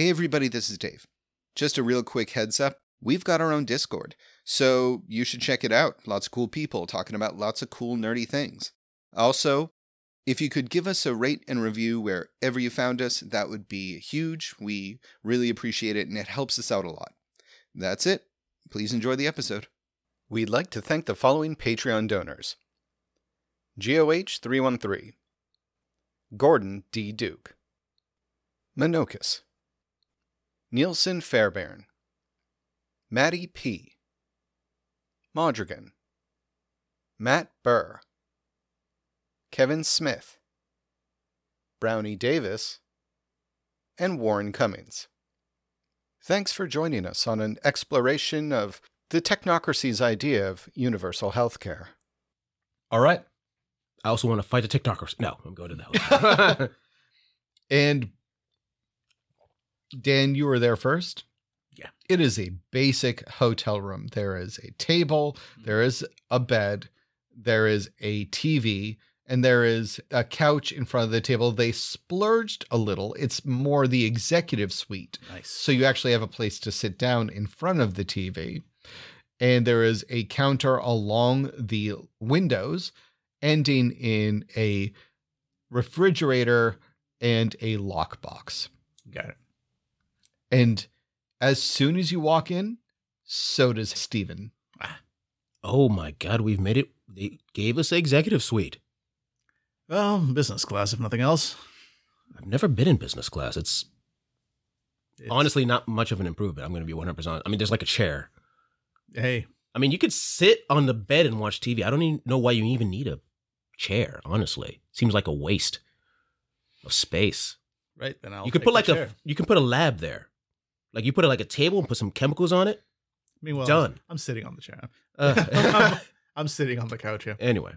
Hey, everybody, this is Dave. Just a real quick heads up we've got our own Discord, so you should check it out. Lots of cool people talking about lots of cool, nerdy things. Also, if you could give us a rate and review wherever you found us, that would be huge. We really appreciate it, and it helps us out a lot. That's it. Please enjoy the episode. We'd like to thank the following Patreon donors GOH313, Gordon D. Duke, Minokus, Nielsen Fairbairn, Maddie P., Modrigan, Matt Burr, Kevin Smith, Brownie Davis, and Warren Cummings. Thanks for joining us on an exploration of the technocracy's idea of universal healthcare. All right. I also want to fight the TikTokers. No, I'm going to the hotel. And Dan, you were there first. Yeah. It is a basic hotel room. There is a table, mm-hmm. there is a bed, there is a TV, and there is a couch in front of the table. They splurged a little. It's more the executive suite. nice. So you actually have a place to sit down in front of the TV. And there is a counter along the windows, ending in a refrigerator and a lockbox. Got it. And as soon as you walk in, so does Steven. Oh my God, we've made it. They gave us the executive suite. Well, business class, if nothing else. I've never been in business class. It's, It's- honestly not much of an improvement. I'm going to be 100%. I mean, there's like a chair. hey, I mean, you could sit on the bed and watch TV. I don't even know why you even need a chair, honestly. Seems like a waste of space. right then I'll. you could take put like chair. a you can put a lab there. Like you put it like a table and put some chemicals on it. Meanwhile, done. I'm sitting on the chair. Uh, I'm, I'm sitting on the couch here. anyway.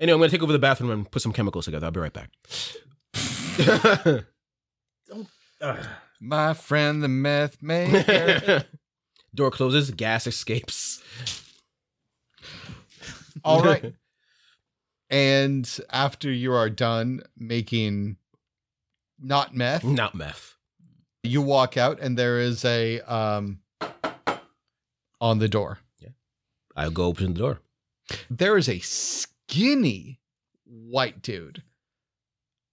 Anyway, I'm going to take over the bathroom and put some chemicals together. I'll be right back. My friend, the meth maker. Door closes, gas escapes. All right. And after you are done making not meth, Not meth. You walk out and there is a um on the door. Yeah, I'll go open the door. There is a skinny white dude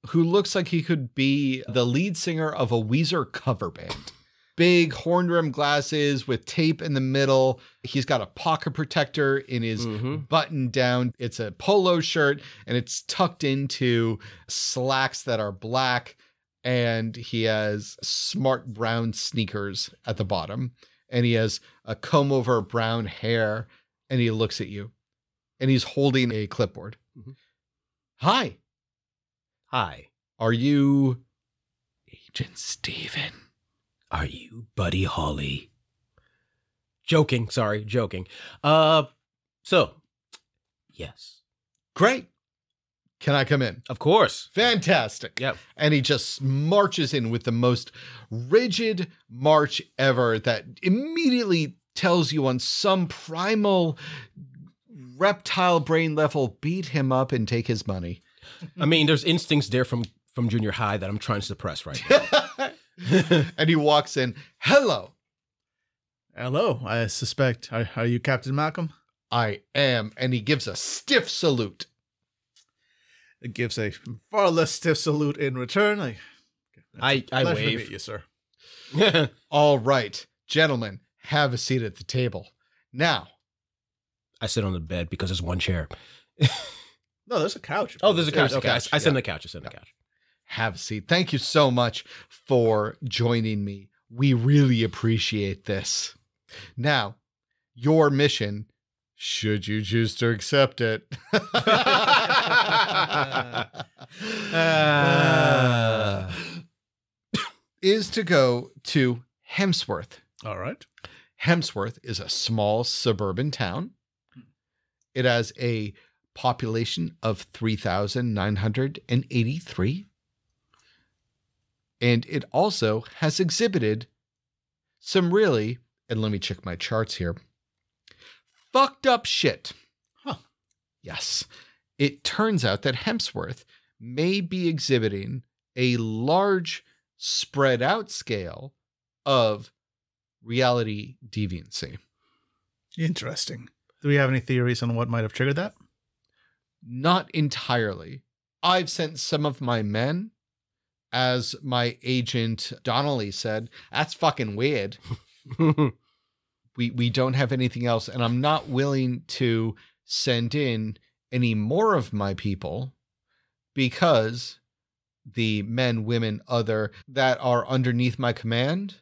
who looks like he could be the lead singer of a Weezer cover band. Big horn rimmed glasses with tape in the middle. He's got a pocket protector in his Mhm. button down. It's a polo shirt and it's tucked into slacks that are black. And he has smart brown sneakers at the bottom. And he has a comb over brown hair. And he looks at you. And he's holding a clipboard. Mhm. Hi, Hi. are you Agent Steven? Are you Buddy Holly? Joking. Sorry, joking. Uh, so, yes. Great. Can I come in? Of course. Fantastic. Yep. and he just marches in with the most rigid march ever that immediately tells you on some primal reptile brain level beat him up and take his money I mean, there's instincts there from from junior high that I'm trying to suppress right now. and he walks in hello Hello, I suspect. Are, are you Captain Malcolm? i am and he gives a stiff salute It gives a far less stiff salute in return. I, I I pleasure to wave. meet you, sir. all right gentlemen have a seat at the table now I sit on the bed because there's one chair. No, there's a couch. Oh, there's a couch. There's a okay, I- couch, I, sit on the couch. I sit on the couch. have a seat thank you so much for joining me we really appreciate this now your mission should you choose to accept it uh, is to go to Hemsworth. All right. Hemsworth is a small suburban town. It has a population of 3,983. And it also has exhibited some really, and let me check my charts here, fucked up shit. Huh. Yes. It turns out that Hemsworth may be exhibiting a large spread out scale of reality deviancy. Interesting. Do we have any theories on what might have triggered that? Not entirely. I've sent some of my men, as my agent Donnelly said, that's fucking weird. we we don't have anything else and i'm not willing to send in any more of my people because the men women other that are underneath my command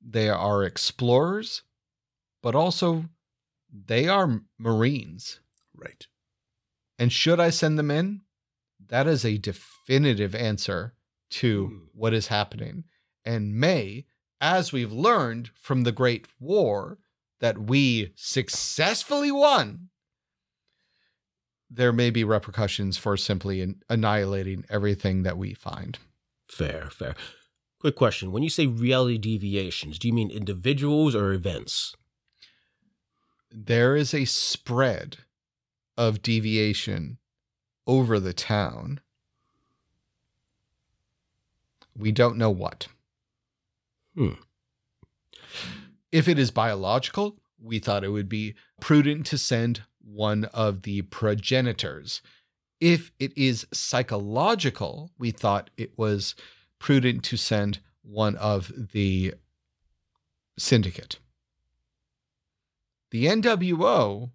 they are explorers but also they are marines Right. and should i send them in that is a definitive answer to Hmm. what is happening and may as we've learned from the Great War that we successfully won, there may be repercussions for simply annihilating everything that we find. fair, fair. Quick question. When you say reality deviations, do you mean individuals or events? There is a spread of deviation over the town. We don't know what. Hmm. If it is biological, we thought it would be prudent to send one of the progenitors. If it is psychological, we thought it was prudent to send one of the syndicate. The NWO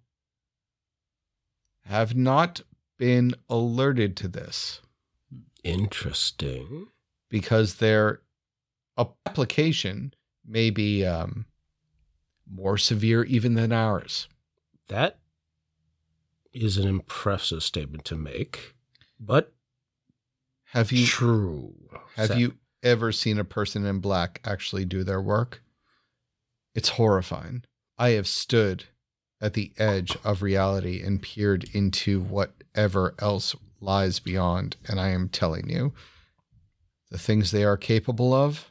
have not been alerted to this Interesting. because their application may be um, more severe even than ours. That is an impressive statement to make, but Have you true. have you ever seen a person in black actually do their work? It's horrifying. I have stood at the edge of reality and peered into whatever else lies beyond, and I am telling you, the things they are capable of,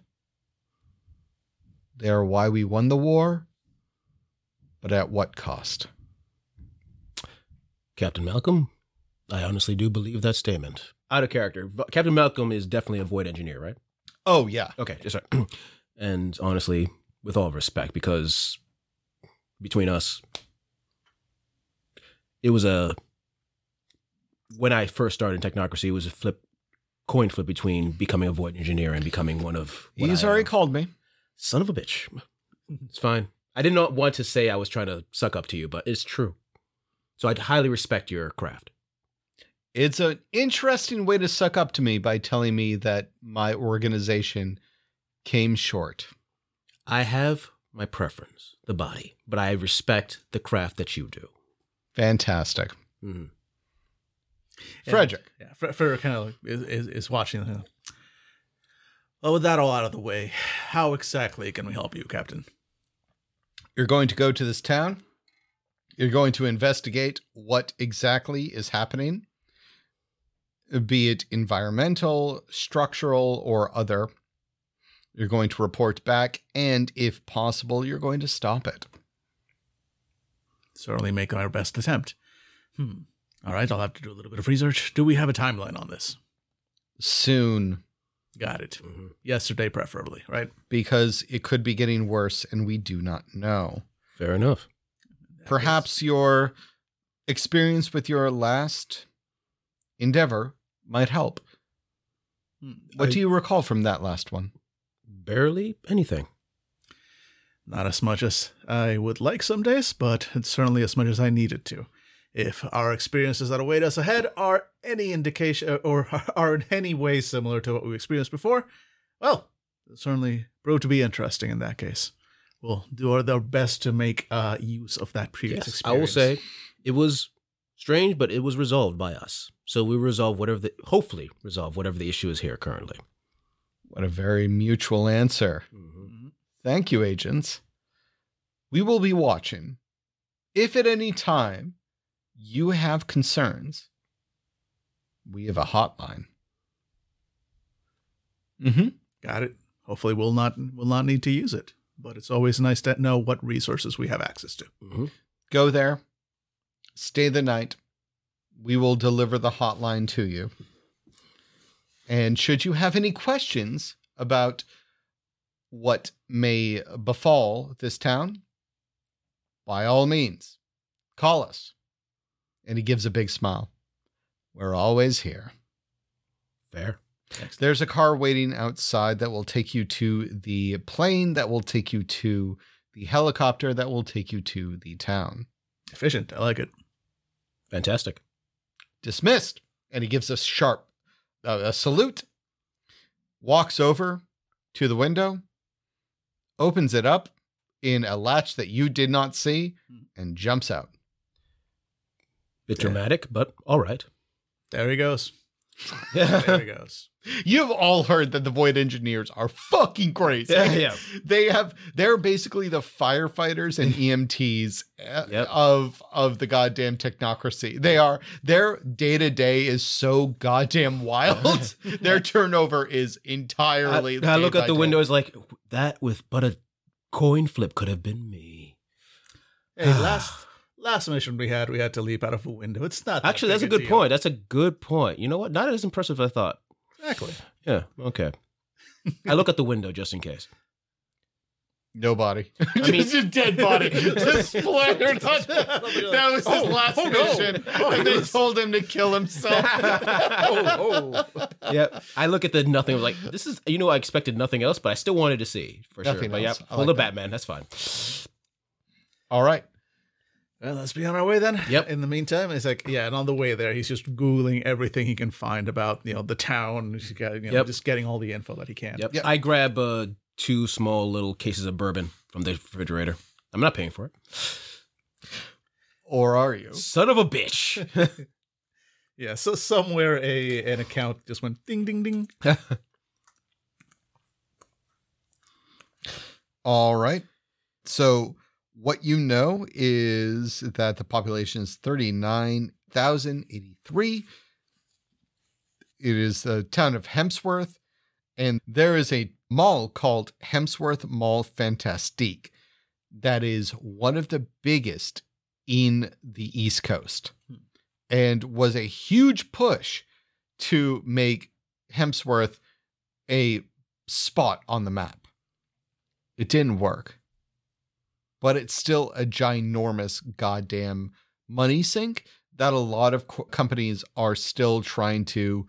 they are why we won the war, but at what cost? Captain Malcolm? I honestly do believe that statement. Out of character. Captain Malcolm is definitely a void engineer, right? Oh yeah, Okay, just right. and honestly, with all respect, because between us, it was a when I first started in technocracy, it was a flip coin flip between becoming a void engineer and becoming one of what he's I already am. called me. Son of a bitch. It's fine. I did not want to say I was trying to suck up to you, but it's true. So I'd highly respect your craft. It's an interesting way to suck up to me by telling me that my organization came short. I have my preference, the body, but I respect the craft that you do. Fantastic. Mhm. Frederick. Yeah, Fre- Frederick kind of is, is, is watching. Well, with that all out of the way, how exactly can we help you, Captain? You're going to go to this town. You're going to investigate what exactly is happening, be it environmental, structural, or other. You're going to report back, and if possible, you're going to stop it. Certainly make our best attempt. Hmm. All right, I'll have to do a little bit of research. Do we have a timeline on this? Soon, Got it. Mhm. Yesterday, preferably, right? because it could be getting worse, and we do not know. Fair enough. Perhaps your experience with your last endeavor might help. Hmm. What I- do you recall from that last one? Barely anything. Not as much as I would like some days, but it's certainly as much as I needed to. If our experiences that await us ahead are any indication or are in any way similar to what we experienced before, well, it'll certainly prove to be interesting in that case. We'll do our, our best to make uh, use of that previous Yes, I will say it was strange, but it was resolved by us. So we resolve whatever the hopefully resolve whatever the issue is here currently. What a very mutual answer. Mhm. Thank you, agents. We will be watching. If at any time you have concerns, we have a hotline. Mm-hmm. Got it. Hopefully, we'll not will not need to use it, but it's always nice to know what resources we have access to. Mhm. Go there, stay the night. We will deliver the hotline to you. And should you have any questions about what may befall this town, by all means, call us. And he gives a big smile. We're always here. Fair. There's a car waiting outside that will take you to the plane, that will take you to the helicopter, that will take you to the town. Efficient. I like it. Fantastic. Dismissed. And he gives us sharp uh, a salute, walks over to the window, opens it up in a latch that you did not see, and jumps out. Bit Yeah. dramatic, but all right. There he goes. Yeah. There he goes. You've all heard that the Void Engineers are fucking crazy. Yeah, yeah. They have they're basically the firefighters and EMTs uh, Yep. of of the goddamn technocracy. They are their day to day is so goddamn wild. their turnover is entirely. I look day out the by window, day. it's like, that with but a coin flip could have been me. Hey, last last mission we had, we had to leap out of a window. It's not that Actually, that's a good deal. point. That's a good point. You know what? Not as impressive as I thought. Exactly. Yeah, okay. I look at the window just in case. Nobody. I mean- just a dead body. just splattered on. That was his Oh, last oh mission. Oh, and they told him to kill himself. oh, oh. yeah, I look at the nothing. Like this is, you know, I expected nothing else, but I still wanted to see for sure. Nothing But yeah, else. I pull like the that. Batman. That's fine. All right. Well, let's be on our way then. Yep. In the meantime, it's like, yeah, and on the way there, he's just googling everything he can find about, you know, the town. He's got, you know, Yep. just getting all the info that he can. Yep. Yep. I grab uh, two small little cases of bourbon from the refrigerator. I'm not paying for it. Or are you? Son of a bitch. Yeah. So somewhere a an account just went ding, ding, ding. All right. So what you know is that the population is 39,083. It is the town of Hemsworth, and there is a mall called Hemsworth Mall Fantastique that is one of the biggest in the East Coast hmm. and was a huge push to make Hemsworth a spot on the map. It didn't work. But it's still a ginormous goddamn money sink that a lot of co- companies are still trying to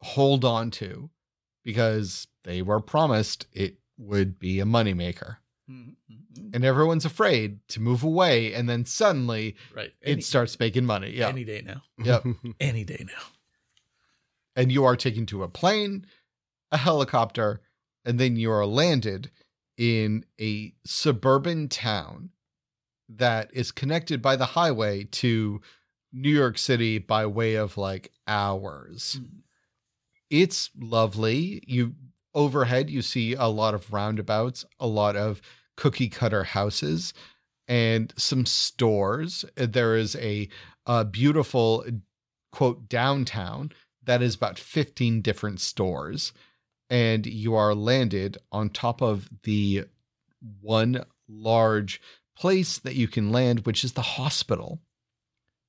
hold on to because they were promised it would be a moneymaker. Mm-hmm. And everyone's afraid to move away, and then suddenly Right. it starts making money. Yeah. any day now. Yep. Any day now. and you are taken to a plane, a helicopter, and then you are landed in a suburban town that is connected by the highway to New York City by way of like hours. Mm. It's lovely. You overhead you see a lot of roundabouts, a lot of cookie cutter houses and some stores. There is a, a beautiful quote downtown that is about 15 different stores and you are landed on top of the one large place that you can land which is the hospital.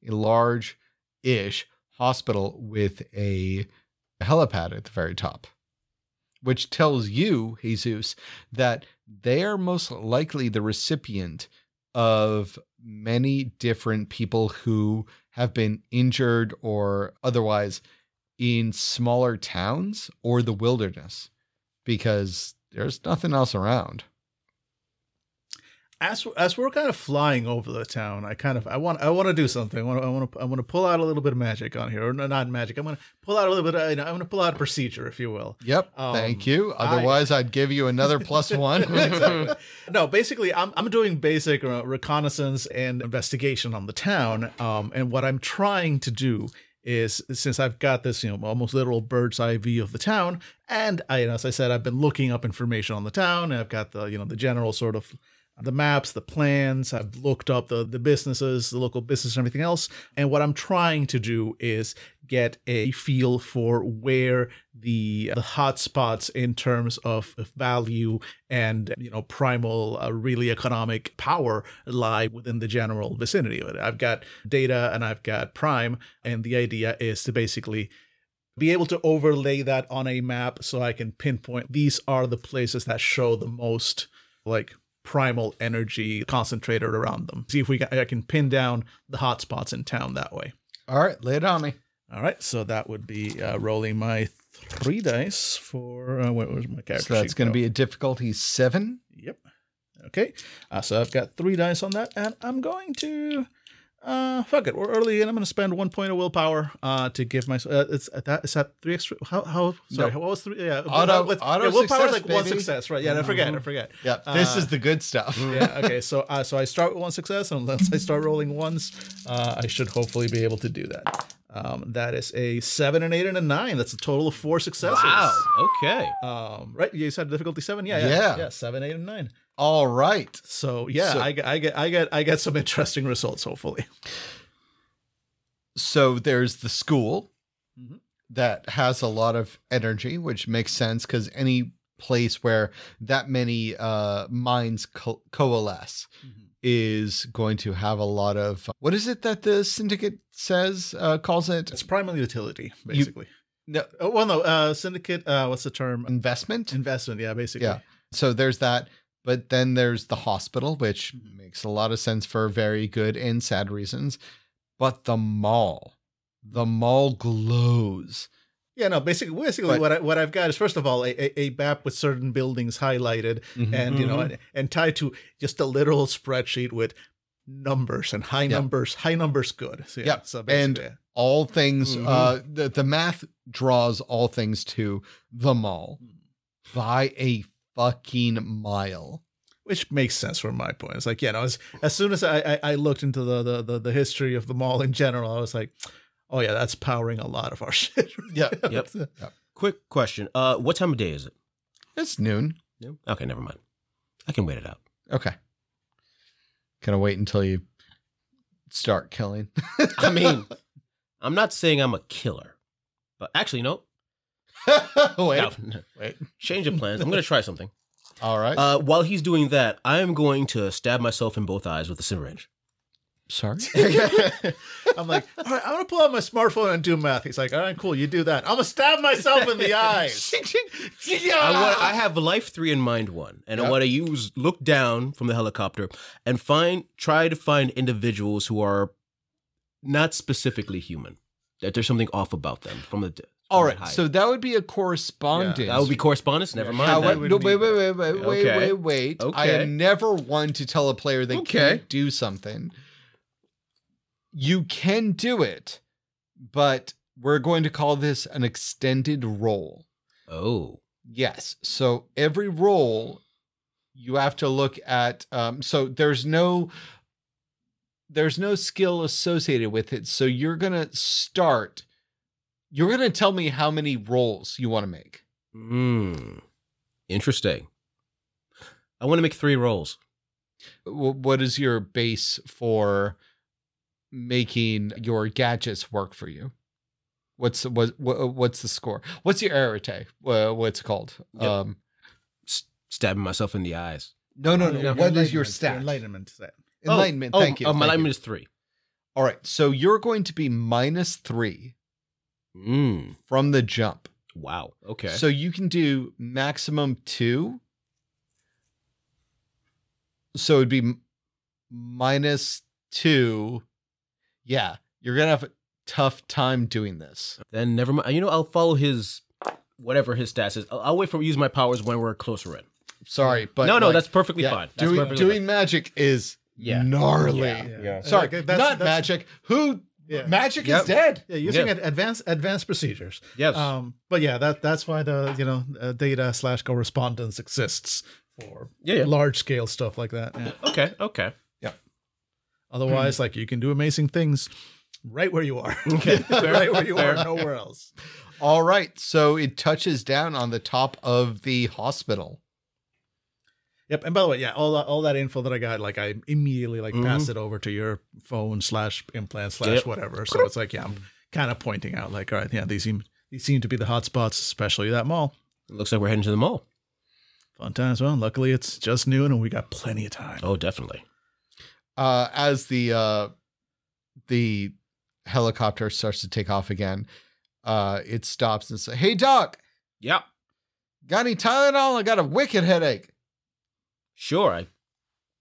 A large ish hospital with a helipad at the very top which tells you jesus that they are most likely the recipient of many different people who have been injured or otherwise in smaller towns or the wilderness because there's nothing else around. As as we're kind of flying over the town, I kind of I want I want to do something. I want to I want to I want to pull out a little bit of magic on here, or no, not magic. I'm going to pull out a little bit. Of, you know, I'm going to pull out a procedure, if you will. Yep. Um, thank you. I- Otherwise, I'd give you another plus one. exactly. No, basically, I'm I'm doing basic uh, reconnaissance and investigation on the town. Um, and what I'm trying to do is since I've got this, you know, almost literal bird's eye view of the town, and I, you know, as I said, I've been looking up information on the town, and I've got the, you know, the general sort of the maps, the plans. I've looked up the the businesses, the local business, and everything else. And what I'm trying to do is get a feel for where the the hot spots in terms of, of value and you know primal uh, really economic power lie within the general vicinity of it. I've got data and I've got prime, and the idea is to basically be able to overlay that on a map so I can pinpoint these are the places that show the most like primal energy concentrated around them. See if we can, I can pin down the hotspots in town that way. All right, lay it on me. All right, so that would be uh, rolling my three dice for uh, where was my character? So that's going to be a difficulty seven. Yep. Okay. Uh, so I've got three dice on that, and I'm going to. Uh, fuck it. We're early, and I'm going to spend one point of willpower. Uh, to give myself. Uh, it's uh, that is that three extra. How how sorry? No. What was three? Yeah. Auto- with, auto yeah, willpower is success, like one success, right? Yeah. I forget. I forget. This Uh, is the good stuff. yeah. Okay. So uh, so I start with one success, and once I start rolling ones, uh, I should hopefully be able to do that. Um, that is a seven, and eight, and a nine. That's a total of four successes. Wow. Okay. Um, right. You said difficulty seven. Yeah. Yeah. Yeah. Yeah. Seven, eight, and nine. All right. So yeah, So- I get, I get, I get, I get some interesting results. Hopefully. So there's the school Mhm. that has a lot of energy, which makes sense because any place where that many uh, minds co- coalesce is going to have a lot of what is it that the syndicate says uh, calls it It's primal utility, basically. no, Oh, well, no, uh, syndicate. Uh, what's the term? investment. Investment. Yeah, basically. Yeah. So there's that. But then there's the hospital, which makes a lot of sense for very good and sad reasons. But the mall, the mall glows. Yeah. No. Basically, basically, But- what I, what I've got is first of all a, a, a map with certain buildings highlighted, and you know, Mhm. and, and tied to just a literal spreadsheet with numbers and high Yeah. numbers. High numbers, good. So, yeah. Yeah, So and- basically, all things, Mhm. uh, the, the math draws all things to the mall by a fucking mile. which makes sense from my point. It's like, you know, as as soon as I I, I looked into the, the the the history of the mall in general, I was like, oh yeah, that's powering a lot of our shit. Yeah. Yep. Quick question. Uh, what time of day is it? It's noon. No? Okay, never mind. I can wait it out. Okay. Can I wait until you start killing? I mean, I'm not saying I'm a killer, but actually, no. wait. No. Wait. Change of plans. I'm going to try something. All right. Uh, while he's doing that, I am going to stab myself in both eyes with a syringe. Sorry. I'm like, all right, I'm gonna pull out my smartphone and do math. He's like, all right, cool, you do that. I'm gonna stab myself in the eyes. I, want, I have life three and mind one, and Yeah. I want to use look down from the helicopter and find try to find individuals who are not specifically human. That there's something off about them from the. All right. height. So that would be a correspondence. that would be correspondence. Never Yeah. mind. How, no, wait, wait, wait, wait, wait, Okay. wait, wait. I am never one to tell a player they Okay. can't do something. You can do it, but we're going to call this an extended roll. Oh, Yes. So every roll, you have to look at. Um, so there's no there's no skill associated with it. So you're gonna start. You're gonna tell me how many rolls you want to make. Hmm. Interesting. I want to make three rolls. What is your base for making your gadgets work for you? What's what, what what's the score? What's your arete? Uh, what's it called? Yep. Um, S- stabbing myself in the eyes. no, no, no. Yeah. What is your Enlightenment, stat? Enlightenment stat. Enlightenment. Oh, thank you. Oh, my thank you. enlightenment is three. All right. So you're going to be minus three Mm. from the jump. Wow. Okay. So you can do maximum two. So it'd be minus two. Yeah. You're going to have a tough time doing this. then never mind. You know, I'll follow his whatever his stats is. I'll, I'll wait for use my powers when we're closer in. Sorry. But no, no, like, that's perfectly yeah, fine. That's doing, perfectly doing fine. magic is Yeah. gnarly. Yeah. Yeah. Sorry, Okay, that's- not that's- magic. Who? Yeah. Magic Yep. is dead. Yeah, using Yeah. ad- advanced advanced procedures. Yes. Um, but yeah, that that's why the you know uh, data slash correspondence exists for Yeah, yeah. large scale stuff like that. Yeah. okay. Okay. Yeah. Otherwise, like you can do amazing things right where you are. Okay, right where you fair. are, nowhere else. All right. So it touches down on the top of the hospital. Yep. And by the way, yeah, all that all that info that I got, like I immediately like Mhm. passed it over to your phone slash implant slash Yep. whatever. So it's like, yeah, I'm kind of pointing out like, all right, yeah, these seem these seem to be the hot spots, especially that mall. It looks like we're heading to the mall. Fun times. Well, luckily it's just noon and we got plenty of time. Oh, definitely. uh, as the uh, the helicopter starts to take off again, uh, it stops and says, "Hey, doc, Yep. got any Tylenol? I got a wicked headache." Sure. I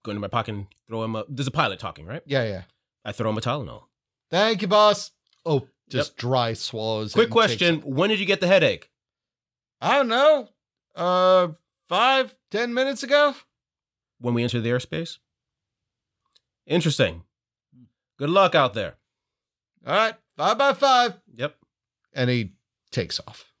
go into my pocket and throw him a. There's a pilot talking, right? Yeah, yeah. I throw him a Tylenol. Thank you, boss. Oh, just dry swallows. Quick question: When did you get the headache? I don't know. Uh, five, ten minutes ago. When we entered the airspace. Interesting. Good luck out there. All right, five by five. Yep. And he takes off.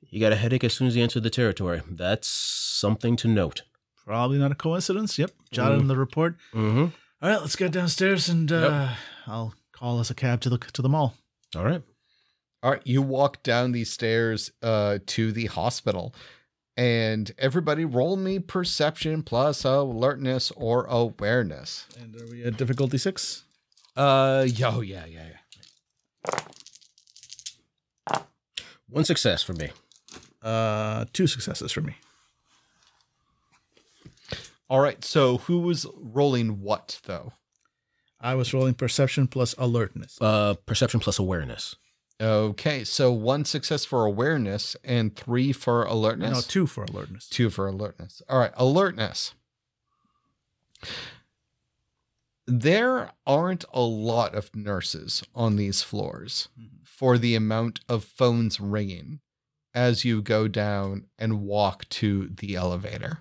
He got a headache as soon as he entered the territory. That's something to note. Probably not a coincidence. Yep. Jotted in the report. Mm-hmm. All right, let's get downstairs and uh, I'll call us a cab to the to the mall. All right. All right, you walk down these stairs uh, to the hospital, and everybody roll me perception plus alertness or awareness. And are we at difficulty six? Uh, yo, yeah, yeah, yeah. One success for me. Uh, two successes for me. All right, so who was rolling what though? I was rolling perception plus alertness. Uh, perception plus awareness. Okay, so one success for awareness and three for alertness. No, two for alertness. Two for alertness. All right, alertness. There aren't a lot of nurses on these floors for the amount of phones ringing as you go down and walk to the elevator.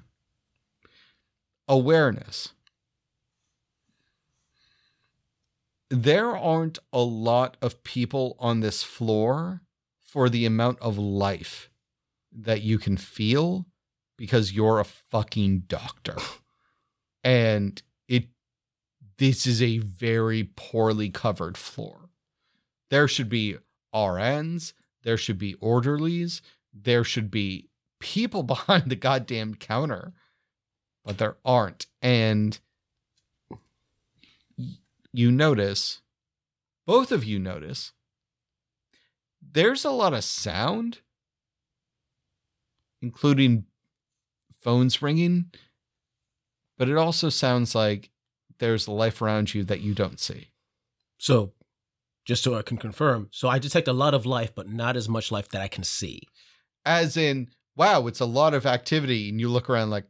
Awareness. There aren't a lot of people on this floor for the amount of life that you can feel because you're a fucking doctor. And it this is a very poorly covered floor. There should be RNs, there should be orderlies, there should be people behind the goddamn counter, but there aren't. And you notice, both of you notice, there's a lot of sound including phones ringing, but it also sounds like there's life around you that you don't see. So, just so I can confirm, so I detect a lot of life, but not as much life that I can see. As in, wow, it's a lot of activity, and you look around like,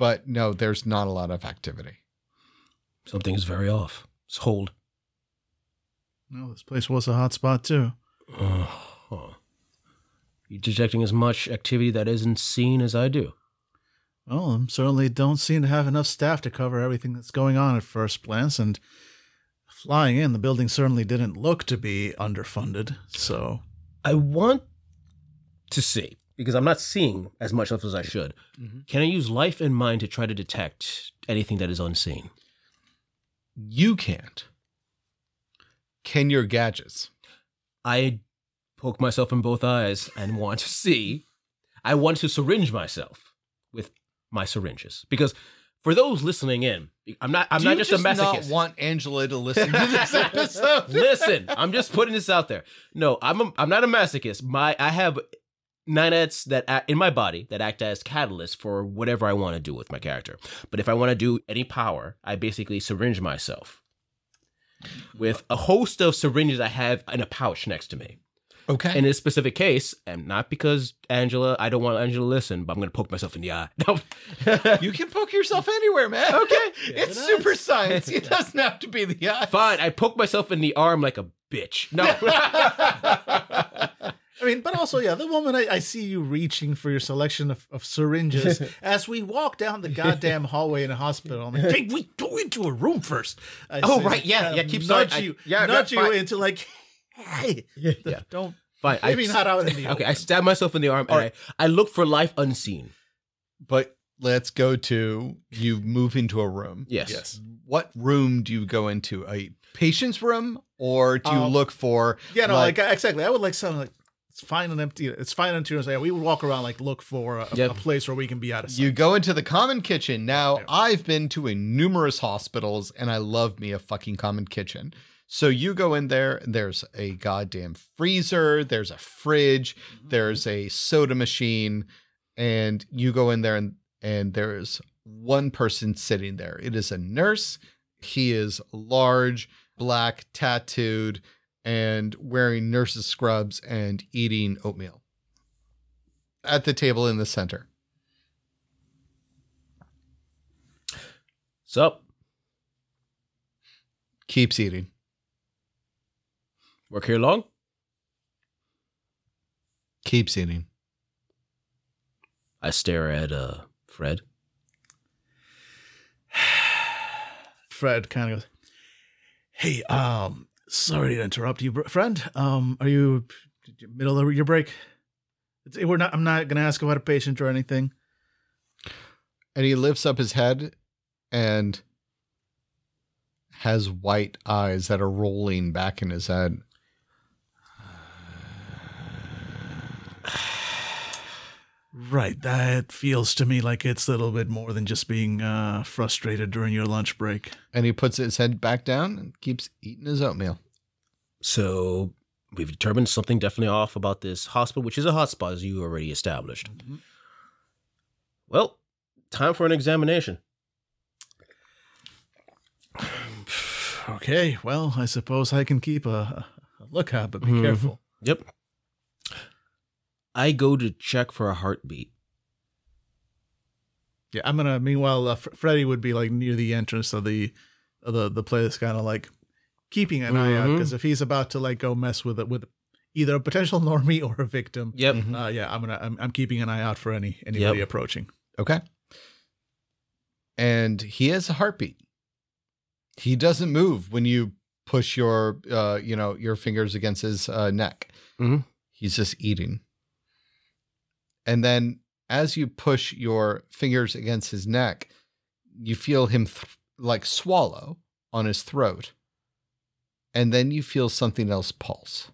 but no, there's not a lot of activity. Something is very off. Let's hold. No, this place was a hot spot too. Uh, huh. You detecting as much activity that isn't seen as I do. Well, I certainly don't seem to have enough staff to cover everything that's going on at first glance, and flying in, the building certainly didn't look to be underfunded. So, I want to see because I'm not seeing as much of as I should. Mhm. Can I use life and mind to try to detect anything that is unseen? You can't. Can your gadgets? I poke myself in both eyes and want to see. I want to syringe myself with my syringes because for those listening in, I'm not. I'm Do not just, just a not masochist. want Angela to listen to this episode? Listen, I'm just putting this out there. No, I'm a, I'm not a masochist. My I have nanites that act in my body that act as catalysts for whatever I want to do with my character. But if I want to do any power, I basically syringe myself with a host of syringes I have in a pouch next to me. Okay. In this specific case, and not because Angela, I don't want Angela to listen, but I'm going to poke myself in the eye. No. you can poke yourself anywhere, man. Okay. It's super science. It doesn't have to be the eye. Fine, I poke myself in the arm like a bitch. No. I mean, but also, yeah, the moment I, I see you reaching for your selection of, of syringes as we walk down the goddamn hallway in a hospital, I'm like, hey, we go into a room first. I Oh, say, right, yeah, yeah, of keep nudge sorry, I- you, yeah, nudge yeah, you fine. into like, hey, yeah. don't, Fine. maybe I, not out in the Okay, I open. stab myself in the arm and I, I look for life unseen. But let's go to you move into a room. Yes. Yes. What room do you go into? A patient's room, or do you Um, look for? Yeah, no, like, exactly. I would like something like it's fine and empty. It's fine and empty. We would walk around like look for a, Yep. a place where we can be out of sight. You go into the common kitchen. Now, Yeah. I've been to a numerous hospitals and I love me a fucking common kitchen. So you go in there, there's a goddamn freezer, there's a fridge, mm-hmm. there's a soda machine, and you go in there and and there's one person sitting there. It is a nurse. He is large, black, tattooed, and wearing nurse's scrubs and eating oatmeal at the table in the center. So, Keeps eating. work here long? Keeps eating. I stare at uh Fred. Fred kind of goes, "Hey, um, sorry to interrupt you, friend. Um, are you middle of your break? We're not. I'm not gonna ask about a patient or anything. And he lifts up his head and has white eyes that are rolling back in his head. Right. That feels to me like it's a little bit more than just being uh, frustrated during your lunch break. And he puts his head back down and keeps eating his oatmeal. So we've determined something definitely off about this hospital, which is a hotspot, as you already established. Well, time for an examination. Okay. Well, I suppose I can keep a, a lookout, but be Mhm. careful. Yep. I go to check for a heartbeat. Yeah, I'm gonna. Meanwhile, uh, Fr- Freddy would be like near the entrance of the of the the place, kind of like keeping an eye out because if he's about to like go mess with it with either a potential normie or a victim, Yep. Mhm. uh, yeah, I'm gonna. I'm, I'm keeping an eye out for any anybody Yep. approaching. Okay. And he has a heartbeat. He doesn't move when you push your uh you know your fingers against his uh, neck. Mhm. He's just eating. And then as you push your fingers against his neck, you feel him th- like swallow on his throat. And then you feel something else pulse.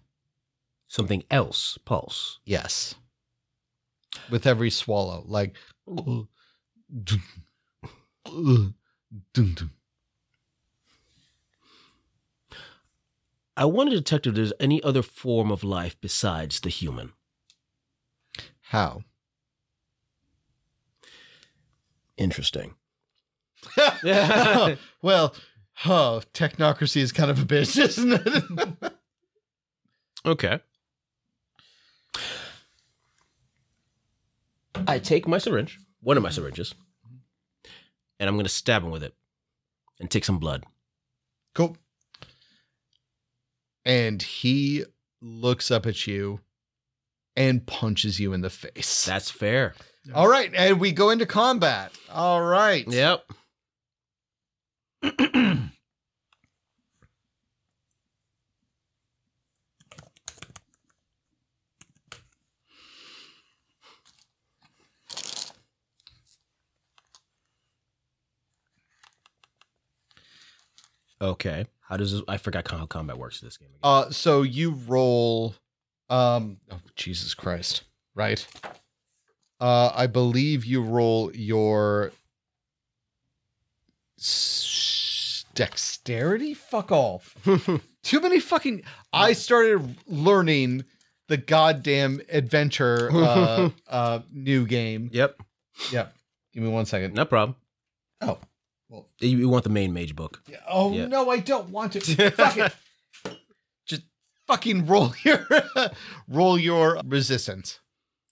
Something else pulse. Yes. With every swallow, like I want to detect if there's any other form of life besides the human. How? Interesting. well, oh, technocracy is kind of a bitch, isn't it? Okay. I take my syringe, one of my syringes, and I'm going to stab him with it and take some blood. cool. And he looks up at you and punches you in the face. That's fair. All right, and we go into combat. All right. Yep. Okay. How does this, I forgot how combat works in this game. Again. Uh, so you roll. Um. Oh, Jesus Christ! Right. Uh, I believe you roll your s- dexterity. Fuck off. Too many fucking. I started learning the goddamn adventure uh, uh, new game. yep. Yep. Give me one second. No problem. Oh. Well. You, you want the main mage book? Oh Yeah. no, I don't want to. Fuck it. Fucking roll your roll your resistance.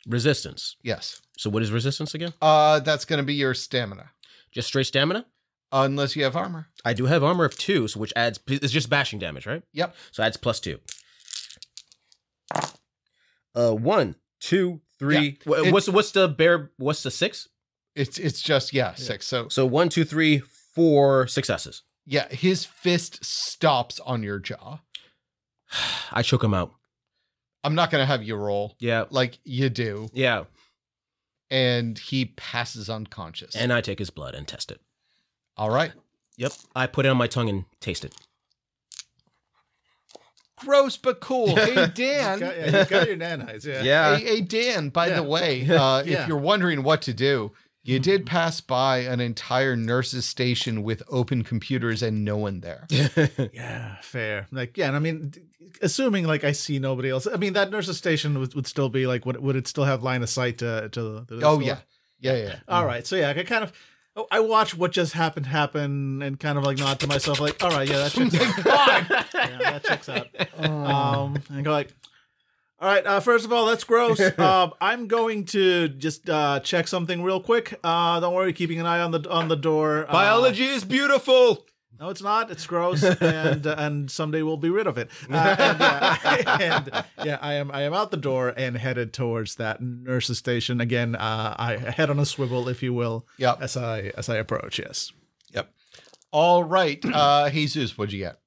Resistance. Yes. So what is resistance again? Uh, that's gonna be your stamina, Just straight stamina? unless you have armor. I do have armor of two, so which adds it's just bashing damage, right? Yep. So adds plus two. Uh, one, two, three. it- what's what's the bear? What's the six? It's it's just yeah six. So So one, two, three, four successes. yeah, his fist stops on your jaw. I choke him out. I'm not gonna have you roll Yeah, like you do, yeah. and he passes unconscious. And I take his blood and test it. all right, Yep. I put it on my tongue and taste it. gross but cool. Hey You got, Dan. yeah, you got your nanites, yeah. Hey, hey Dan, by Yeah. the way, uh, Yeah. if you're wondering what to do, you did pass by an entire nurse's station with open computers and no one there. Yeah, fair. Like, yeah, and I mean, assuming like I see nobody else. I mean, that nurse's station would, would still be like, would would it still have line of sight to to the? the Oh store? yeah, yeah, yeah. All right. So yeah, I kind of Oh, I watch what just happened happen and kind of like nod to myself, like, all right, yeah, that checks out. yeah, that checks out. Um, and go like, all right. Uh, first of all, that's gross. Um, I'm going to just uh, check something real quick. Uh, don't worry, keeping an eye on the on the door. Uh, Biology is beautiful. no, it's not. It's gross, and uh, and someday we'll be rid of it. Uh, and, uh, and, yeah, I am I am out the door and headed towards that nurse's station again. Uh, I head on a swivel, if you will, Yep. as I as I approach. Yes. Yep. All right. Uh, Jesus, what'd you get?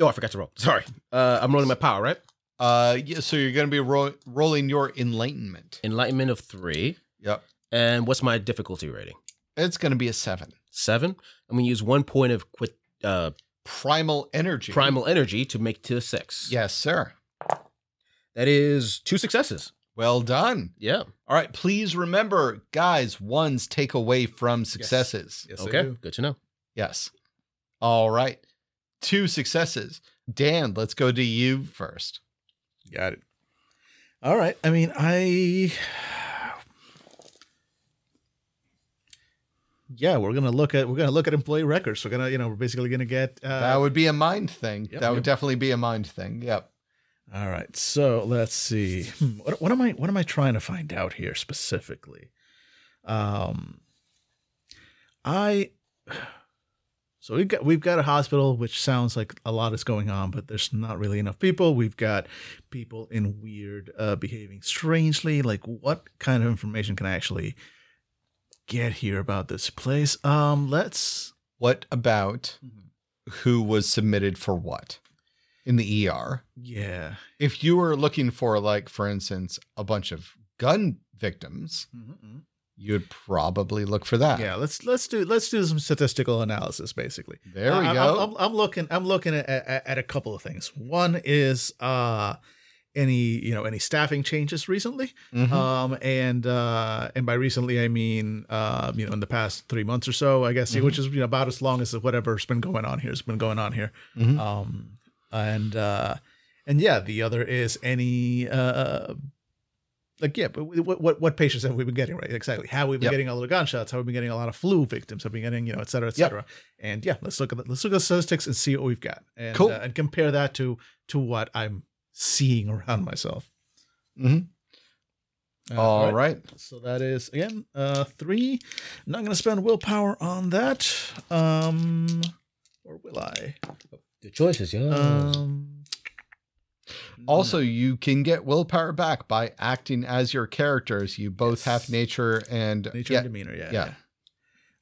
Oh, I forgot to roll. Sorry. Uh, I'm rolling my power, right? Uh, yeah, so you're going to be ro- rolling your enlightenment. Enlightenment of three. Yep. And what's my difficulty rating? It's going to be a seven. Seven. I'm gonna use one point of quit, uh, Primal energy. primal energy to make to a six. Yes, sir. That is two successes. Well done. Yeah. All right. Please remember, guys, ones take away from successes. Yes. I okay. do. Good to know. Yes. All right. Two successes. Dan, let's go to you first. Got it. All right. I mean, I. Yeah, we're gonna look at we're gonna look at employee records. We're gonna, you know, we're basically gonna get. Uh, that would be a mind thing. Yep, that would yep. definitely be a mind thing. Yep. All right. So let's see. Hmm, What, what am I what am I trying to find out here specifically? Um I so we've got we've got a hospital which sounds like a lot is going on, but there's not really enough people. We've got people in weird uh behaving strangely. Like what kind of information can I actually get here about this place? Um let's What about who was submitted for what in the ER? yeah. If you were looking for, like, for instance, a bunch of gun victims, you'd probably look for that. Yeah, let's let's do let's do some statistical analysis basically. There we I'm- go. I'm, I'm looking. I'm looking at, at, at a couple of things. One is uh, any you know any staffing changes recently. Mhm. Um, and uh, and by recently I mean uh, you know in the past three months or so, I guess, Mhm. which is you know about as long as whatever's been going on here has been going on here. Mhm. Um, and uh, and yeah, the other is any uh. Like yeah, but what what what patients have we been getting right? Exactly. How we've been Yep. getting a lot of gunshots? How we've been getting a lot of flu victims? Have we been getting you know et cetera et Yep. And yeah, let's look at the, let's look at the statistics and see what we've got, and Cool. uh, and compare that to to what I'm seeing around myself. Mhm. Uh, All right. So that is again uh three. not gonna spend willpower on that. Um or will I? Good choices, yeah. Um Also, you can get willpower back by acting as your characters. You both Yes. have nature and nature yeah, and demeanor, yeah, yeah.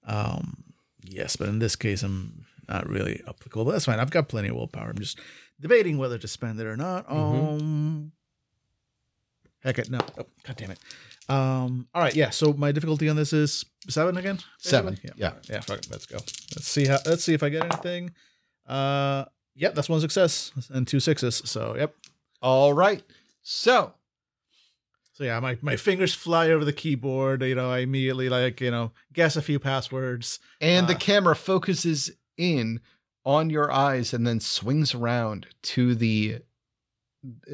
yeah. Um yes, but in this case I'm not really applicable. But that's fine. I've got plenty of willpower. I'm just debating whether to spend it or not. Um Heck it, no. Oh, God damn it. Um all right, yeah. So my difficulty on this is seven again? Seven, basically? yeah. Yeah, fuck it, let's go. Let's see how let's see if I get anything. Uh yep, that's one success and two sixes. So yep. All right. So, So yeah, my, my fingers fly over the keyboard. You know, I immediately like you know guess a few passwords. and the Uh. camera focuses in on your eyes and then swings around to the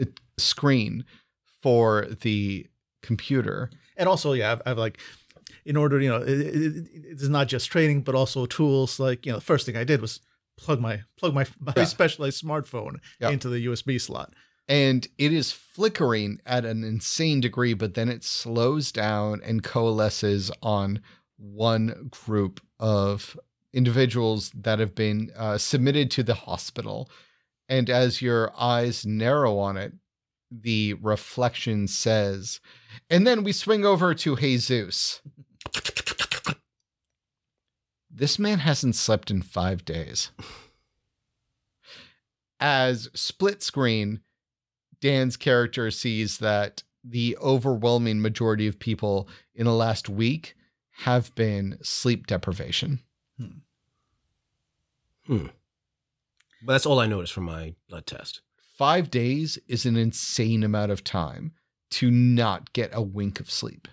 uh, screen for the computer. And also, yeah, I've, I've like in order, you know, it, it, it's not just training, but also tools. Like you know, the first thing I did was plug my plug my, my Yeah. specialized smartphone Yeah. into the USB slot. And it is flickering at an insane degree, but then it slows down and coalesces on one group of individuals that have been uh, submitted to the hospital. And as your eyes narrow on it, the reflection says, and then we swing over to Jesus. This man hasn't slept in five days. As split screen, Dan's character sees that the overwhelming majority of people in the last week have been sleep deprivation. Hmm. But that's all I noticed from my blood test. Five days is an insane amount of time to not get a wink of sleep.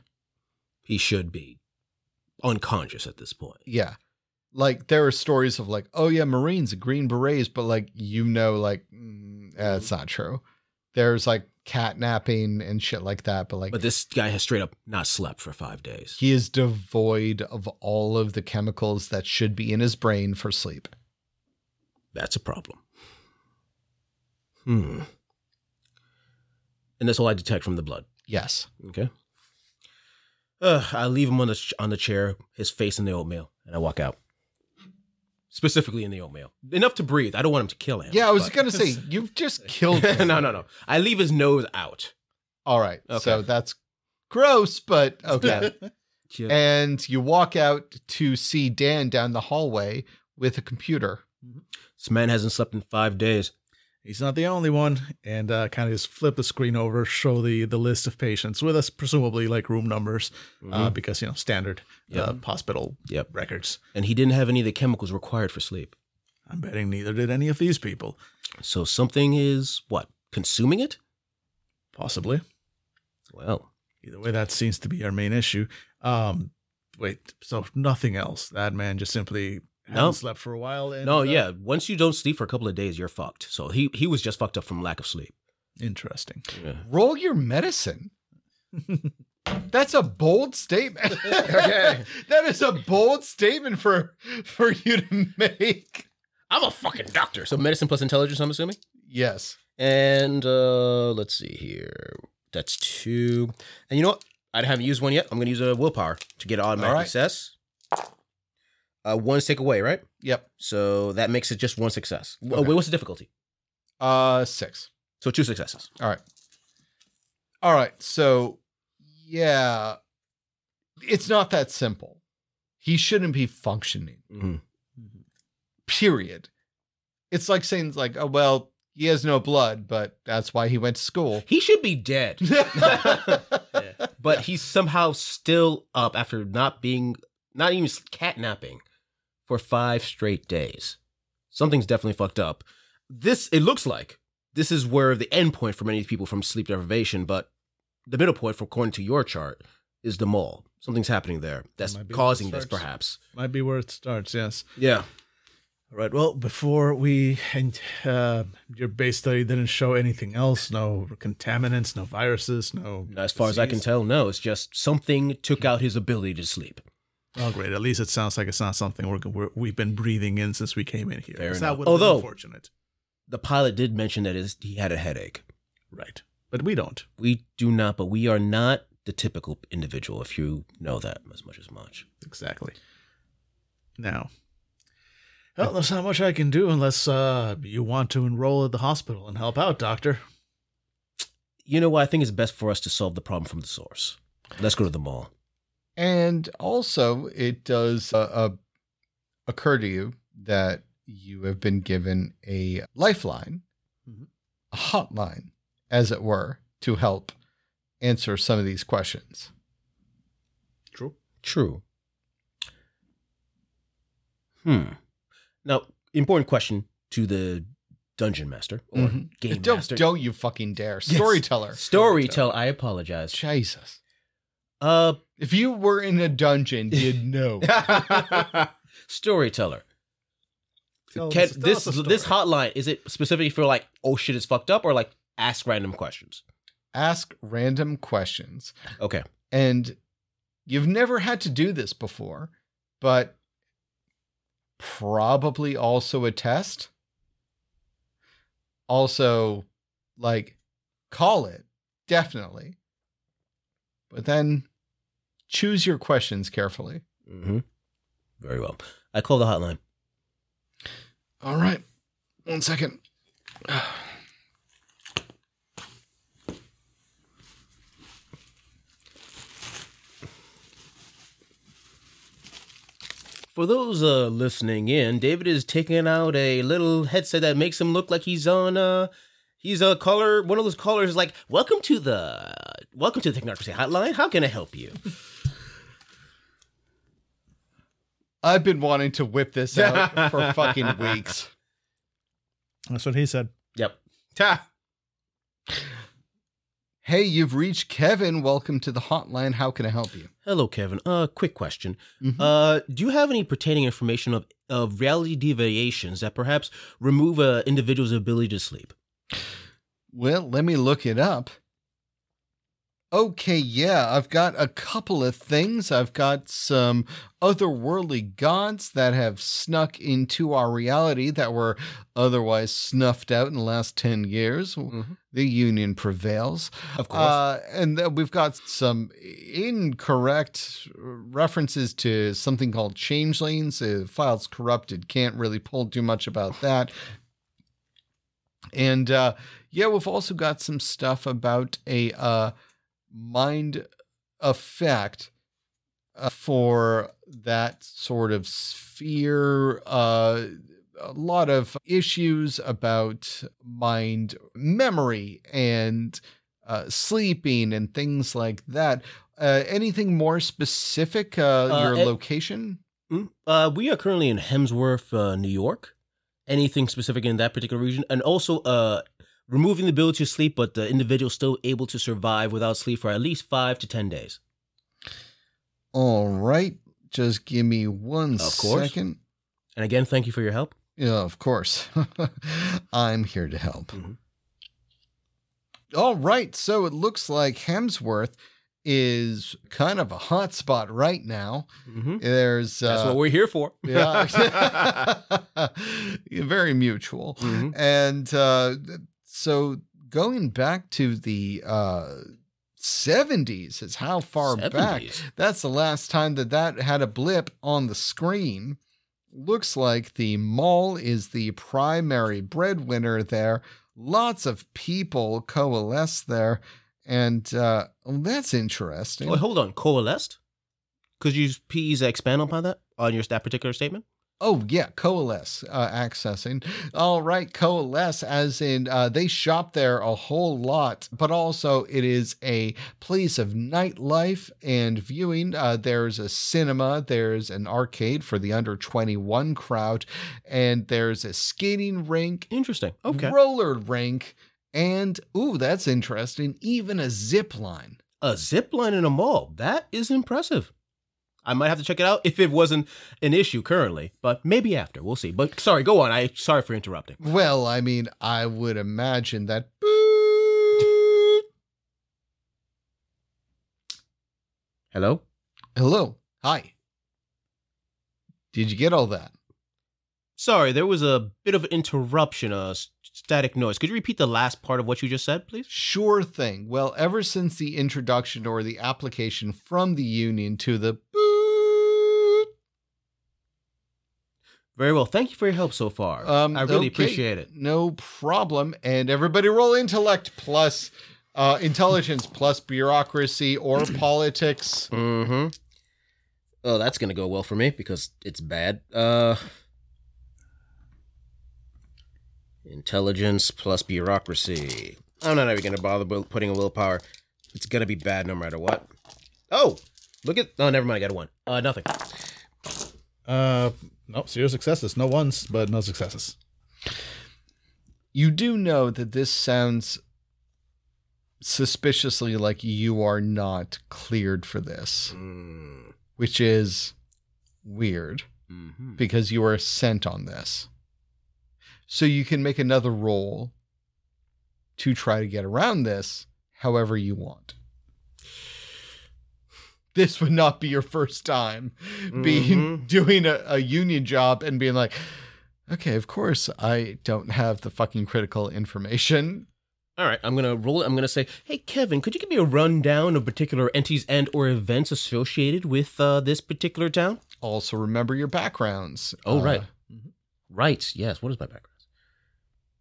He should be unconscious at this point. Yeah. Like there are stories of like, oh yeah, Marines, Green Berets, but like you know, like mm, eh, that's not true. There's like catnapping and shit like that, but like But this guy has straight up not slept for five days. he is devoid of all of the chemicals that should be in his brain for sleep. That's a problem. Hmm. And that's all I detect from the blood. Yes. Okay. Uh, I leave him on the on the chair, his face in the oatmeal, and I walk out. Specifically in the oatmeal, enough to breathe. I don't want him to kill him. Yeah, I was but- gonna say you've just killed him. no, no, no. I leave his nose out. All right. Okay. So that's gross, but okay. Yeah. and you walk out to see Dan down the hallway with a computer. Mm-hmm. This man hasn't slept in five days. He's not the only one, and uh, kind of just flip the screen over, show the the list of patients with us, presumably like room numbers, uh, Mhm. because you know standard uh, hospital Yep. records. And he didn't have any of the chemicals required for sleep. I'm betting neither did any of these people. So something is what consuming it. Possibly. Well, Either way, that seems to be our main issue. Um, wait, so nothing else. That man just simply hadn't No. slept for a while. And, no, uh, yeah. Once you don't sleep for a couple of days, you're fucked. So he he was just fucked up from lack of sleep. Interesting. Yeah. Roll your medicine. That's a bold statement. Okay. that is a bold statement for for you to make. I'm a fucking doctor. So medicine plus intelligence, I'm assuming. Yes. And uh let's see here. That's two. And you know what? I haven't used one yet. I'm gonna use a willpower to get automatic All right. success. Uh, one stick away, right? Yep. So that makes it just one success. Oh, wait, what's the difficulty? Uh six. So two successes. All right. All right. So, yeah, it's not that simple. He shouldn't be functioning, Mm-hmm. period. It's like saying, like, oh, well, he has no blood, but that's why he went to school. He should be dead. But he's somehow still up after not being, not even catnapping for five straight days. Something's definitely fucked up. This, it looks like, this is where the end point for many people from sleep deprivation, but the middle point, for according to your chart, is the mall. Something's happening there that's might be where it causing this, perhaps. Might be where it starts, yes. Yeah. All right. Well, before we and uh, your base study didn't show anything else. No contaminants, no viruses, no. As far as I can tell, no, it's just something took out his ability to sleep. Oh, great. At least it sounds like it's not something we're, we're we've been breathing in since we came in here. Fair 'Cause enough. That would have been Although- unfortunate. The pilot did mention that his, he had a headache. Right. But we don't. We do not, but we are not the typical individual, if you know that as much as much. Exactly. Now, well, there's not much I can do unless uh, you want to enroll at the hospital and help out, Doctor. You know what? I think it's best for us to solve the problem from the source. Let's go to the mall. And also, it does uh, uh, occur to you that you have been given a lifeline, Mhm. a hotline, as it were, to help answer some of these questions. True. True. Hmm. Now, important question to the dungeon master or Mhm. game don't, master. don't you fucking dare. Yes. Storyteller. Storyteller. I apologize. Jesus. Uh, If you were in a dungeon, you'd know. storyteller. Tell Can, us- tell this us a this hotline is it specifically for like oh shit it's fucked up or like ask random questions? Ask random questions. Okay. And you've never had to do this before, but probably also a test. Also, like, call it, definitely. But then choose your questions carefully. Mm-hmm. Very well. I call the hotline. All right. One second. For those uh, listening in, David is taking out a little headset that makes him look like he's on uh he's a caller one of those callers like welcome to the welcome to the technocracy hotline. How can I help you? I've been wanting to whip this out for fucking weeks. That's what he said. Yep. Ta. Hey, you've reached Kevin. Welcome to the hotline. How can I help you? Hello, Kevin. Uh quick question. Mhm. Uh do you have any pertaining information of of reality deviations that perhaps remove a individual's ability to sleep? Well, let me look it up. Okay, yeah, I've got a couple of things. I've got some otherworldly gods that have snuck into our reality that were otherwise snuffed out in the last 10 years. Mhm. The union prevails. Of course. Uh, and we've got some incorrect references to something called changelings. Uh, file's corrupted. Can't really pull too much about that. And uh, yeah, we've also got some stuff about a uh, mind effect uh, for that sort of sphere. Uh, a lot of issues about mind memory and uh, sleeping and things like that. Uh, anything more specific? Uh, your it- location? Mm, Uh, we are currently in Hemsworth, uh, New York. Anything specific in that particular region, and also uh, removing the ability to sleep, but the individual still able to survive without sleep for at least five to ten days. All right. Just give me one Of course. second. And again, thank you for your help. Yeah, of course. I'm here to help. Mhm. All right. So it looks like Hemsworth is kind of a hot spot right now. Mm-hmm. There's That's uh, what we're here for. yeah, very mutual. Mhm. And uh, so going back to the uh, 70s is how far back that's the last time that that had a blip on the screen. Looks like the mall is the primary breadwinner there. Lots of people coalesce there. And uh, that's interesting. Wait, hold on. Coalesced? Could you please expand upon that on your that particular statement? Oh, yeah, coalesce uh, accessing. All right, coalesce, as in uh, they shop there a whole lot, but also it is a place of nightlife and viewing. Uh, there's a cinema, there's an arcade for the under 21 crowd, and there's a skating rink, Interesting. Okay. roller rink, and, ooh, that's interesting, even a zip line. A zip line in a mall. That is impressive. I might have to check it out if it wasn't an issue currently, but maybe after. We'll see. But sorry, go on. I sorry for interrupting. Well, I mean, I would imagine that. Hello? Hello. Hi. Did you get all that? Sorry, there was a bit of interruption, a static noise. Could you repeat the last part of what you just said, please? Sure thing. Well, ever since the introduction or the application from the union to the Very well. Thank you for your help so far. um, I really okay, appreciate it. No problem. And everybody roll intellect plus uh, intelligence plus bureaucracy or politics. Mm-hmm. Oh, that's gonna go well for me because it's bad. Uh intelligence plus bureaucracy. I'm not even gonna bother putting a willpower. It's gonna be bad no matter what. Oh, look at. Oh, never mind. I got a one. Uh, nothing. Uh, no, zero successes. No ones, but no successes. You do know that this sounds suspiciously like you are not cleared for this, Mm. which is weird. hmm because you are sent on this. So you can make another roll to try to get around this however you want. This would not be your first time being Mhm. doing a, a union job and being like, okay, of course I don't have the fucking critical information. All right, I'm gonna roll it. I'm gonna say, "Hey, Kevin, could you give me a rundown of particular entities and or events associated with uh, this particular town?" Also remember your backgrounds. Oh, Uh, right. Right. Yes. What is my background?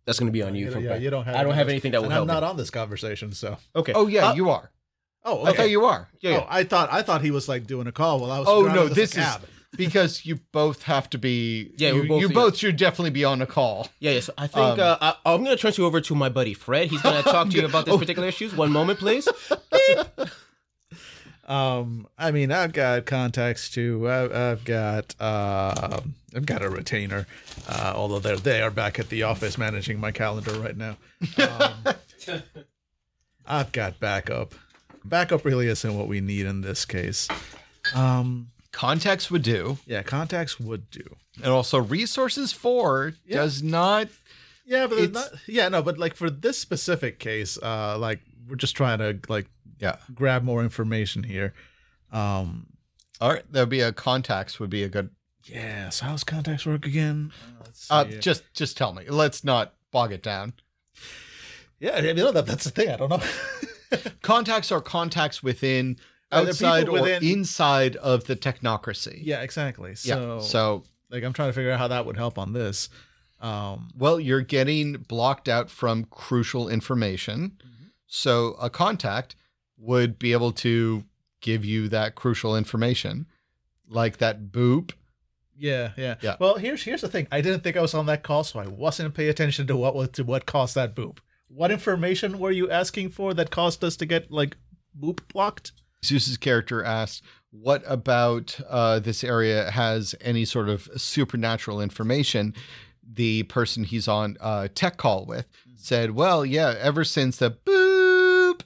That's gonna be on you. You for don't- yeah, you don't have. I don't have anything that will and help. I'm not me. on this conversation, so. Okay. Oh yeah, Uh, you are. Oh, I thought you are. Yeah. yeah. Oh, I thought I thought he was like doing a call while I was. Oh driving no, a this is cab. because you both have to be. Yeah, you, both- you yeah. both should definitely be on a call. Yeah, yeah. So I think Um, uh, I, I'm going to transfer you over to my buddy Fred. He's going to talk to you about this Oh. particular issues. One moment, please. Um, I mean, I've got contacts too. I, I've got uh, I've got a retainer. Uh, although they're they are back at the office managing my calendar right now. Um, I've got backup. Backup really isn't what we need in this case. Um, Context would do, yeah, contacts would do. and also resources for Yeah. does not Yeah, but not, yeah, no, but like for this specific case, uh, like we're just trying to like Yeah. grab more information here. Um, All right, there'd be a contacts would be a good. yeah. So how's contacts work again? Uh, Uh, just just tell me. Let's not bog it down. yeah, you know that that's the thing. I don't know. Contacts are contacts within, outside, or within- inside of the technocracy. yeah, exactly. Yeah. So, So, like, I'm trying to figure out how that would help on this. Um, well, you're getting blocked out from crucial information. Mm-hmm. So, a contact would be able to give you that crucial information, like that boop. yeah, yeah, Yeah. Well, here's here's the thing. I didn't think I was on that call, so I wasn't paying attention to what was to what caused that boop. What information were you asking for that caused us to get like boop blocked? Zeus's character asked, "What about uh, this area has any sort of supernatural information?" The person he's on uh, tech call with said, "Well, yeah, ever since the boop,"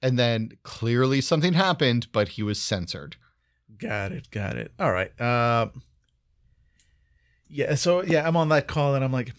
and then clearly something happened, but he was censored. Got it. Got it. All right. Uh, yeah. So yeah, I'm on that call, and I'm like,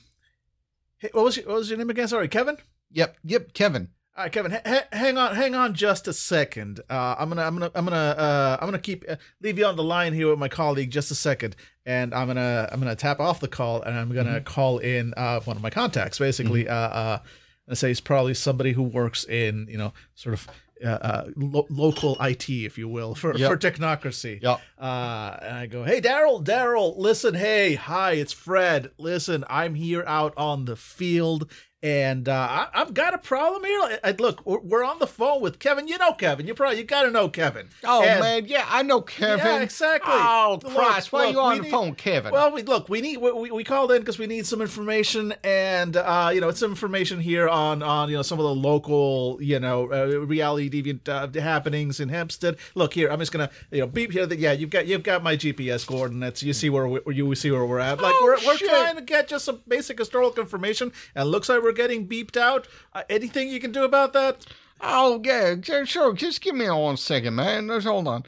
"Hey, what was your, what was your name again? Sorry, Kevin." Yep, yep, Kevin. All right, Kevin. Ha- ha- hang on, hang on, just a second. Uh, I'm gonna, I'm gonna, I'm gonna, uh, I'm gonna keep uh, leave you on the line here with my colleague just a second, and I'm gonna, I'm gonna tap off the call, and I'm gonna call in uh, one of my contacts. Basically, uh, uh, and say it's probably somebody who works in, you know, sort of. Uh, uh, lo- local IT, if you will, for, Yep. for technocracy. Yep. Uh, and I go, hey, Daryl, Daryl, listen, hey, hi, it's Fred. Listen, I'm here out on the field, and uh, I, I've got a problem here. I, look, we're, we're on the phone with Kevin. You know Kevin. You probably you got to know Kevin. Oh And- man, yeah, I know Kevin. Yeah, exactly. Oh Christ, why are you on the need- phone, Kevin? Well, we look. We need. We, we called in because we need some information, and uh, you know, it's some information here on on you know some of the local you know uh, reality deviant uh, happenings in Hempstead. Look here, I'm just gonna you know beep here. That yeah, you've got you've got my GPS coordinates. You see where we, you see where we're at. Like Oh, we're we're shit. trying to get just some basic historical information, and it looks like we're getting beeped out. Uh, anything you can do about that? Oh yeah, yeah, sure. Just give me one second, man. Just hold on.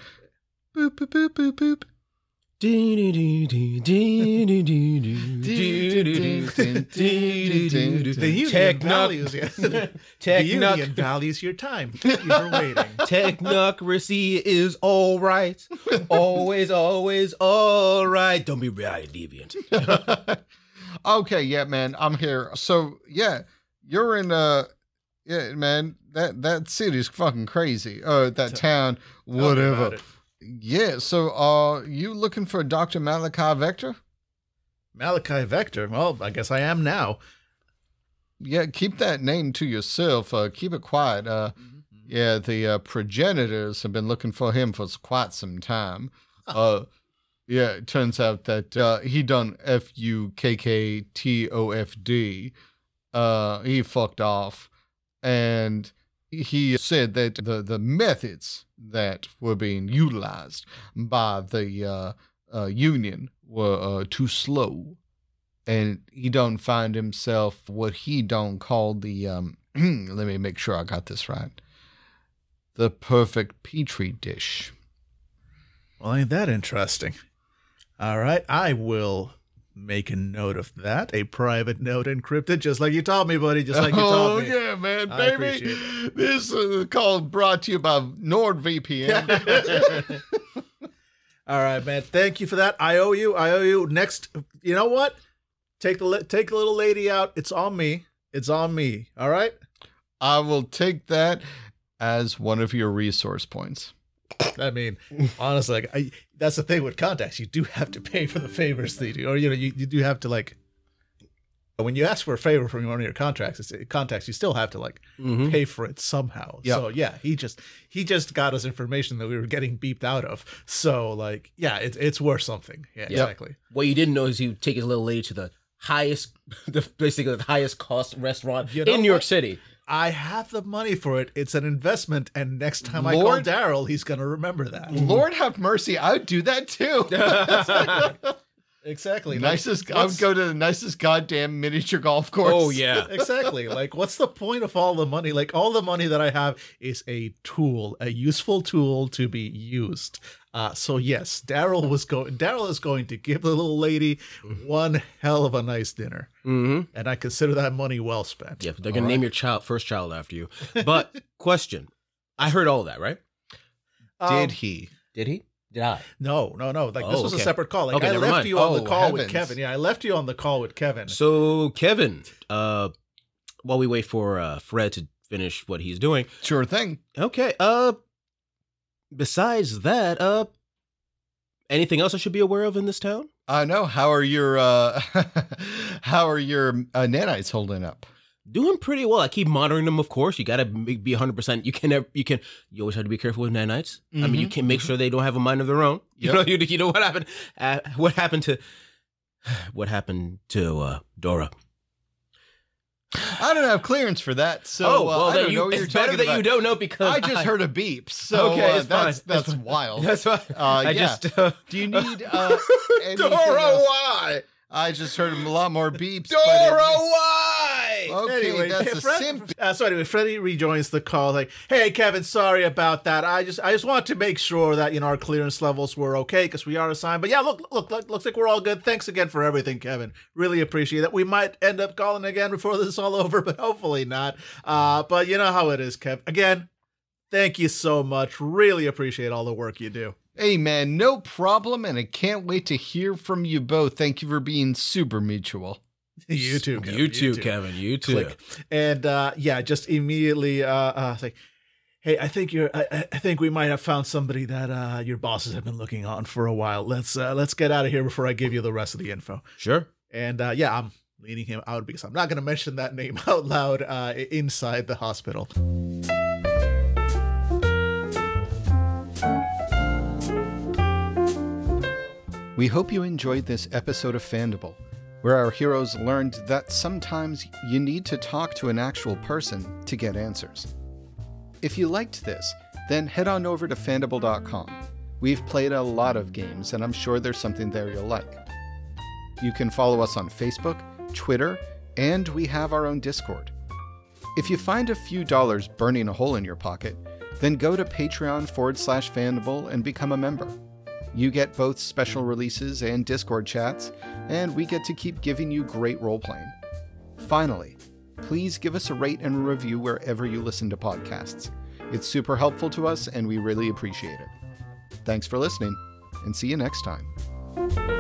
Boop boop boop boop boop. The union Technoc- values you. the union Technoc- values your time. Thank you for waiting. Technocracy is all right. Always, always all right. Don't be reality deviant. Okay, yeah, man, I'm here. So yeah, you're in uh yeah, man, that that city's fucking crazy. Uh that town, Tell me about whatever. Yeah, so uh you looking for Dr. Malachi Vector? Malachi Vector. Well, I guess I am now. Yeah, keep that name to yourself. Uh keep it quiet. Uh yeah, the uh, progenitors have been looking for him for quite some time. Uh yeah, it turns out that uh he done F U K K T O F D. Uh he fucked off and he said that the the methods that were being utilized by the uh, uh union were uh, too slow and he don't find himself what he don't call the um let me make sure I got this right. The perfect petri dish. Well, ain't that interesting? All right, I will make a note of that. A private note encrypted, just like you taught me, buddy. Just like you oh taught me. Oh yeah, man, I baby. This uh, is called brought to you by NordVPN. All right, man. Thank you for that. I owe you. I owe you. Next, you know what? Take the take the little lady out. It's on me. It's on me. All right. I will take that as one of your resource points. I mean, honestly, like, I, that's the thing with contacts. You do have to pay for the favors they do, or you know, you, you do have to like. When you ask for a favor from one of your contracts, it's, contacts, you still have to like Mhm. pay for it somehow. Yep. So yeah, he just he just got us information that we were getting beeped out of. So like, yeah, it's it's worth something. Yeah, exactly. What you didn't know is you take his little lady to the highest, the, basically the highest cost restaurant You know in New York? City. I have the money for it. It's an investment, and next time I call Daryl, he's gonna remember that. Lord have mercy, I would do that too. Exactly. Like, nicest, I would go to the nicest goddamn miniature golf oh, course. oh yeah. exactly. Like, what's the point of all the money? Like, all the money that I have is a tool, a useful tool to be used. Uh, so yes, Daryl was going. Daryl is going to give the little lady one hell of a nice dinner, Mm-hmm. and I consider that money well spent. Yeah, they're gonna name your child first child after you. But question, I heard all that, right? Um, Did he? Did he? Did I? No, no, no. Like this Oh, was a separate call. Like Okay, I never left mind. you on the Oh, call with. Kevin. Yeah, I left you on the call with Kevin. So Kevin, uh, while we wait for uh, Fred to finish what he's doing, Sure thing. okay. Uh, besides that, uh, anything else I should be aware of in this town? I know. How are your uh how are your uh, nanites holding up? Doing pretty well. I keep monitoring them, of course. You gotta be be 100. percent You can never, you can. You always have to be careful with nanites. I mean, you Mhm, can make sure they don't have a mind of their own. You know, you, you know what happened. Uh, what happened to what happened to uh, Dora? I don't have clearance for that, so oh, uh, well, I don't you, know what it's you're better talking that about. you don't know because I just heard a beep, so Okay, uh, that's fine. that's It's wild. That's why. Uh, I yeah. just. Uh, Do you need uh, anything else? why? I just heard a lot more beeps. Dora, it- why? Okay, anyway, that's hey, a simp. Uh, so anyway, Freddie rejoins the call. Like, hey, Kevin, sorry about that. I just, I just want to make sure that you know our clearance levels were okay because we are assigned. But yeah, look, look, look, looks like we're all good. Thanks again for everything, Kevin. Really appreciate it. We might end up calling again before this is all over, but hopefully not. Uh, but you know how it is, Kev. Again, thank you so much. Really appreciate all the work you do. Hey man, no problem, and I can't wait to hear from you both. Thank you for being super mutual. you too, Kevin. you too, Kevin. You too. click and uh yeah just immediately uh uh it's like hey i think you're I, I- I think we might have found somebody that uh your bosses have been looking on for a while let's uh let's get out of here before i give you the rest of the info Sure. and uh yeah i'm leading him out because i'm not going to mention that name out loud uh inside the hospital We hope you enjoyed this episode of Fandible, where our heroes learned that sometimes you need to talk to an actual person to get answers. If you liked this, then head on over to fandible.com. We've played a lot of games, and I'm sure there's something there you'll like. You can follow us on Facebook, Twitter, and we have our own Discord. If you find a few dollars burning a hole in your pocket, then go to Patreon forward slash Fandible and become a member. You get both special releases and Discord chats, and we get to keep giving you great role playing. Finally, please give us a rate and review wherever you listen to podcasts. It's super helpful to us, and we really appreciate it. Thanks for listening, and see you next time.